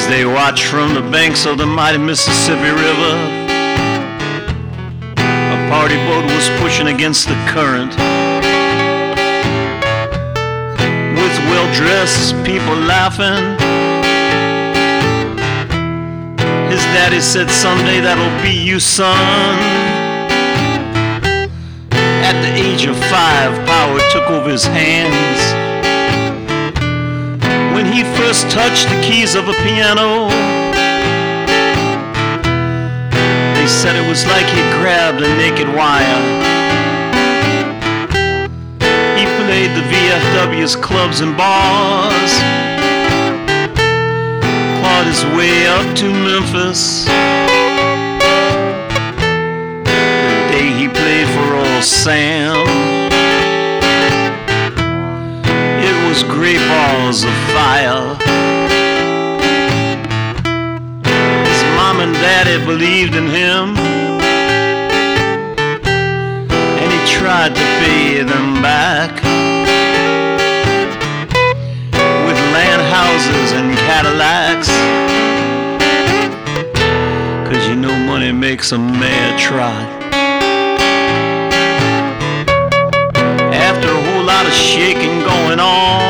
they watched from the banks of the mighty Mississippi River. A party boat was pushing against the current. With well dressed people laughing. His daddy said, Someday that'll be you, son. At the age of five, power took over his hands. When he first touched the keys of a piano, they said it was like he grabbed a naked wire. He played the VFW's clubs and bars, clawed his way up to Memphis. The day he played for old Sam. Was great balls of fire. His mom and daddy believed in him. And he tried to pay them back. With land houses and Cadillacs. Cause you know money makes a mare trot. After a whole lot of shaking going on.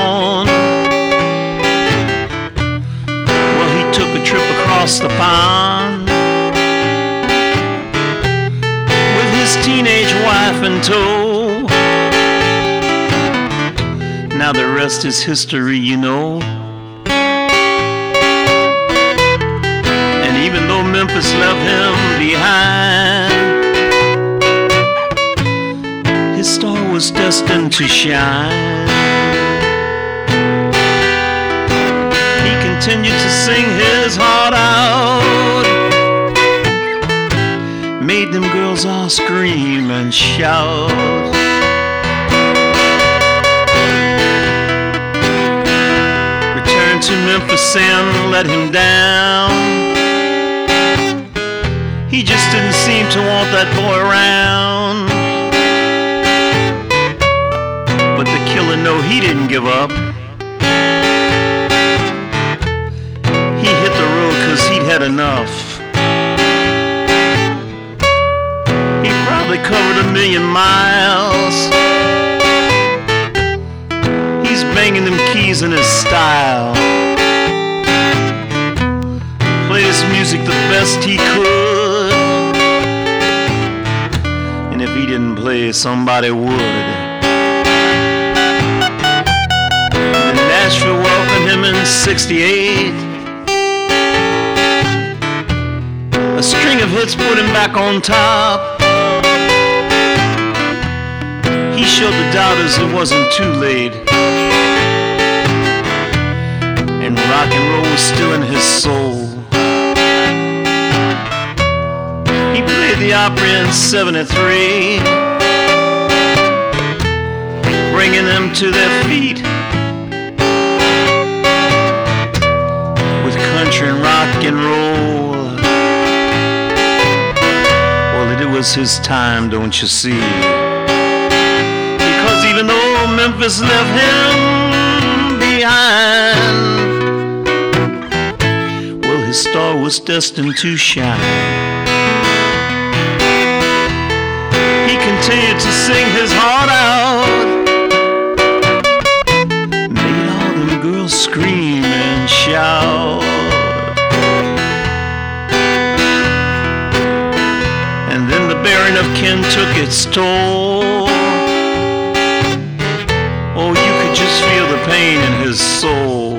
Across the pond with his teenage wife in tow. Now the rest is history, you know. And even though Memphis left him behind, his star was destined to shine. He continued to sing his heart girls all scream and shout. Returned to Memphis and let him down. He just didn't seem to want that boy around. But the killer, no, he didn't give up. He hit the road cause he'd had enough. Million miles. He's banging them keys in his style. Played his music the best he could. And if he didn't play, somebody would. And Nashville welcomed him in 68. A string of hits put him back on top. He showed the doubters it wasn't too late. And rock and roll was still in his soul. He played the Opry in 73, bringing them to their feet. With country and rock and roll. Well, it was his time, don't you see? Memphis left him behind, well, his star was destined to shine. He continued to sing his heart out, made all them girls scream and shout. And then the bearing of kin took its toll. Pain in his soul.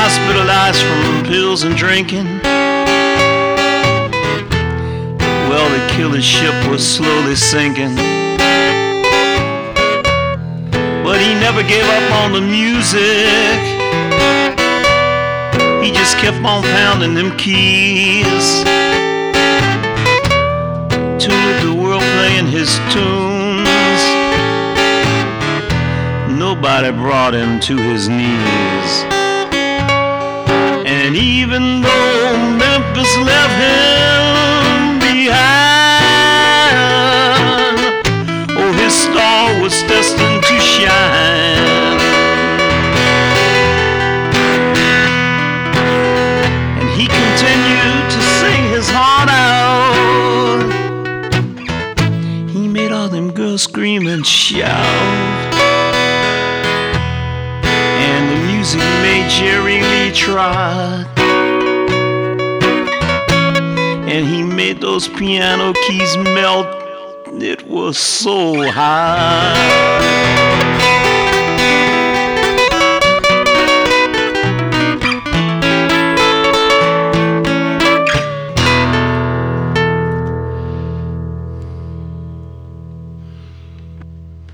Hospitalized from pills and drinking. Well, the killer ship was slowly sinking. But he never gave up on the music. He just kept on pounding them keys. Toured the world playing his tunes. nobody brought him to his knees. And even though Memphis left him behind, oh, his star was destined to shine. And he continued to sing his heart out. He made all them girls scream and shout. Jerry Lee trot. And he made those piano keys melt. It was so high.